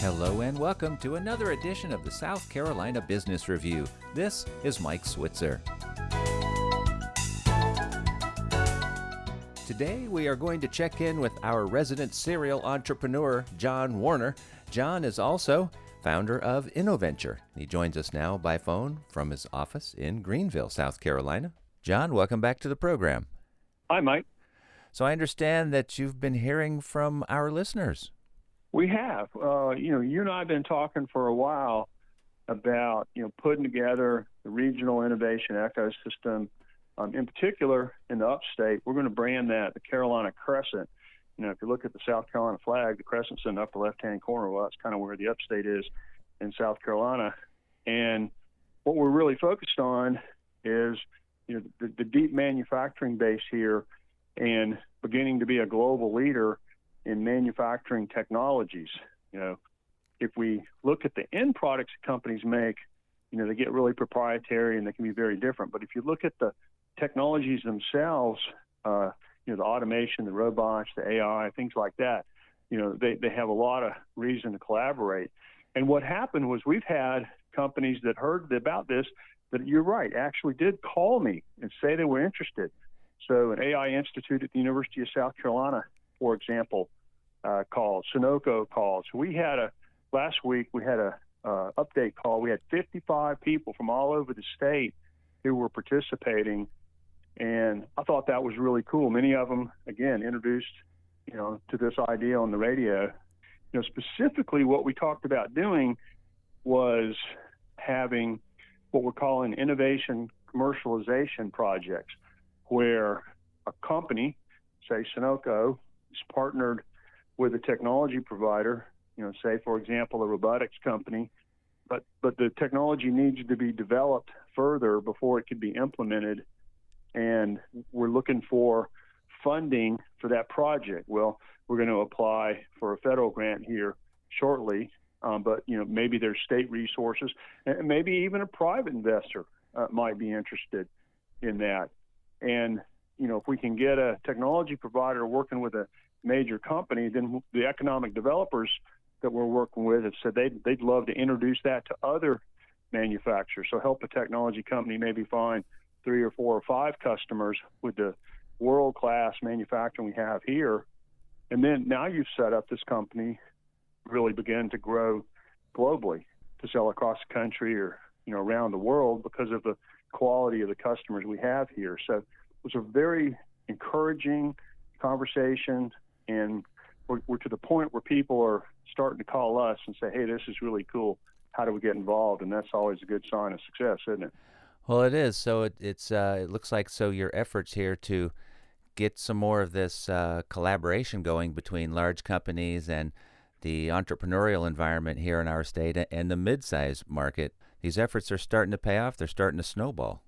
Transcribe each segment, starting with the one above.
Hello and welcome to another edition of the South Carolina Business Review. This is Mike Switzer. Today we are going to check in with our resident serial entrepreneur, John Warner. John is also founder of InnoVenture. He joins us now by phone from his office in Greenville, South Carolina. John, welcome back to the program. Hi, Mike. So I understand that you've been hearing from our listeners. We have. Uh, you know, you and I have been talking for a while about you know putting together the regional innovation ecosystem. Um, in particular, in the upstate, we're going to brand that the Carolina Crescent. You know, if you look at the South Carolina flag, the crescent's in the upper left-hand corner. Well, that's kind of where the upstate is in South Carolina. And what we're really focused on is you know the, the deep manufacturing base here and beginning to be a global leader in manufacturing technologies. You know, if we look at the end products companies make, you know, they get really proprietary and they can be very different. But if you look at the technologies themselves, uh, you know, the automation, the robots, the AI, things like that, you know, they, they have a lot of reason to collaborate. And what happened was we've had companies that heard about this that you're right, actually did call me and say they were interested. So an AI institute at the University of South Carolina, for example, uh, called, Sonoco calls. We had a last week we had a uh, update call. We had 55 people from all over the state who were participating, and I thought that was really cool. Many of them, again, introduced you know to this idea on the radio. You know, specifically what we talked about doing was having what we're calling innovation commercialization projects, where a company, say Sonoco, is partnered with a technology provider, you know, say for example a robotics company, but but the technology needs to be developed further before it can be implemented, and we're looking for funding for that project. Well, we're going to apply for a federal grant here shortly, um, but you know maybe there's state resources, and maybe even a private investor uh, might be interested in that. And you know if we can get a technology provider working with a major company, then the economic developers that we're working with have said they'd, they'd love to introduce that to other manufacturers. So help a technology company maybe find three or four or five customers with the world class manufacturing we have here. And then now you've set up this company really begin to grow globally to sell across the country or you know around the world because of the quality of the customers we have here. So it was a very encouraging conversation and we're, we're to the point where people are starting to call us and say, "Hey, this is really cool. How do we get involved?" And that's always a good sign of success, isn't it? Well, it is. So it, it's uh, it looks like so your efforts here to get some more of this uh, collaboration going between large companies and the entrepreneurial environment here in our state and the mid-sized market. These efforts are starting to pay off. They're starting to snowball.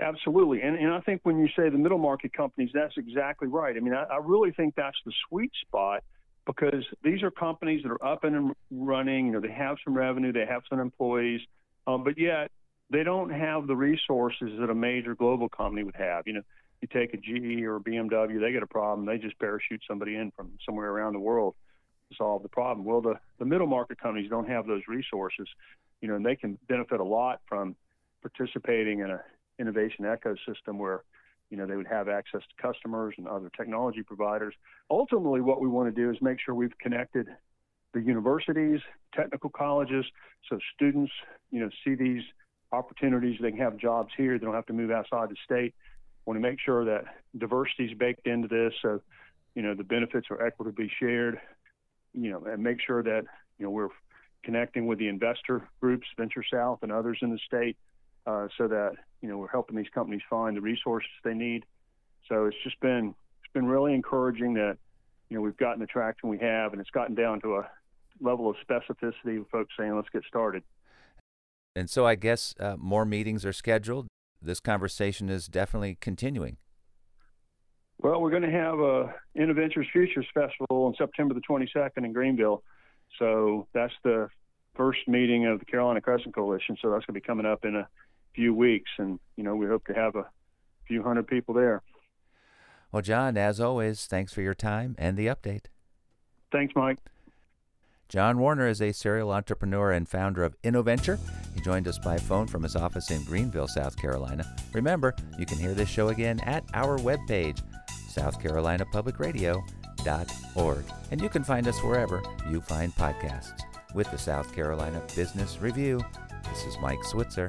Absolutely. And, and I think when you say the middle market companies, that's exactly right. I mean, I, I really think that's the sweet spot because these are companies that are up and running. You know, they have some revenue, they have some employees, um, but yet they don't have the resources that a major global company would have. You know, you take a GE or a BMW, they get a problem, they just parachute somebody in from somewhere around the world to solve the problem. Well, the, the middle market companies don't have those resources, you know, and they can benefit a lot from participating in a innovation ecosystem where you know they would have access to customers and other technology providers. Ultimately, what we want to do is make sure we've connected the universities, technical colleges, so students you know see these opportunities. They can have jobs here. They don't have to move outside the state. We want to make sure that diversity is baked into this, so you know the benefits are equitably shared. You know, and make sure that you know we're connecting with the investor groups, Venture South, and others in the state uh, so that you know we're helping these companies find the resources they need. So it's just been it's been really encouraging that you know we've gotten the traction we have, and it's gotten down to a level of specificity of folks saying, "Let's get started." And so I guess uh, more meetings are scheduled. This conversation is definitely continuing. Well, we're going to have a InnoVentures Futures Festival on September the 22nd in Greenville. So that's the first meeting of the Carolina Crescent Coalition. So that's going to be coming up in a few weeks, and you know we hope to have a few hundred people there. Well, John, as always, thanks for your time and the update. Thanks, Mike. John Warner is a serial entrepreneur and founder of InnoVenture. He joined us by phone from his office in Greenville, South Carolina. Remember, you can hear this show again at our webpage, southcarolinapublicradio.org. And you can find us wherever you find podcasts. With the South Carolina Business Review, this is Mike Switzer.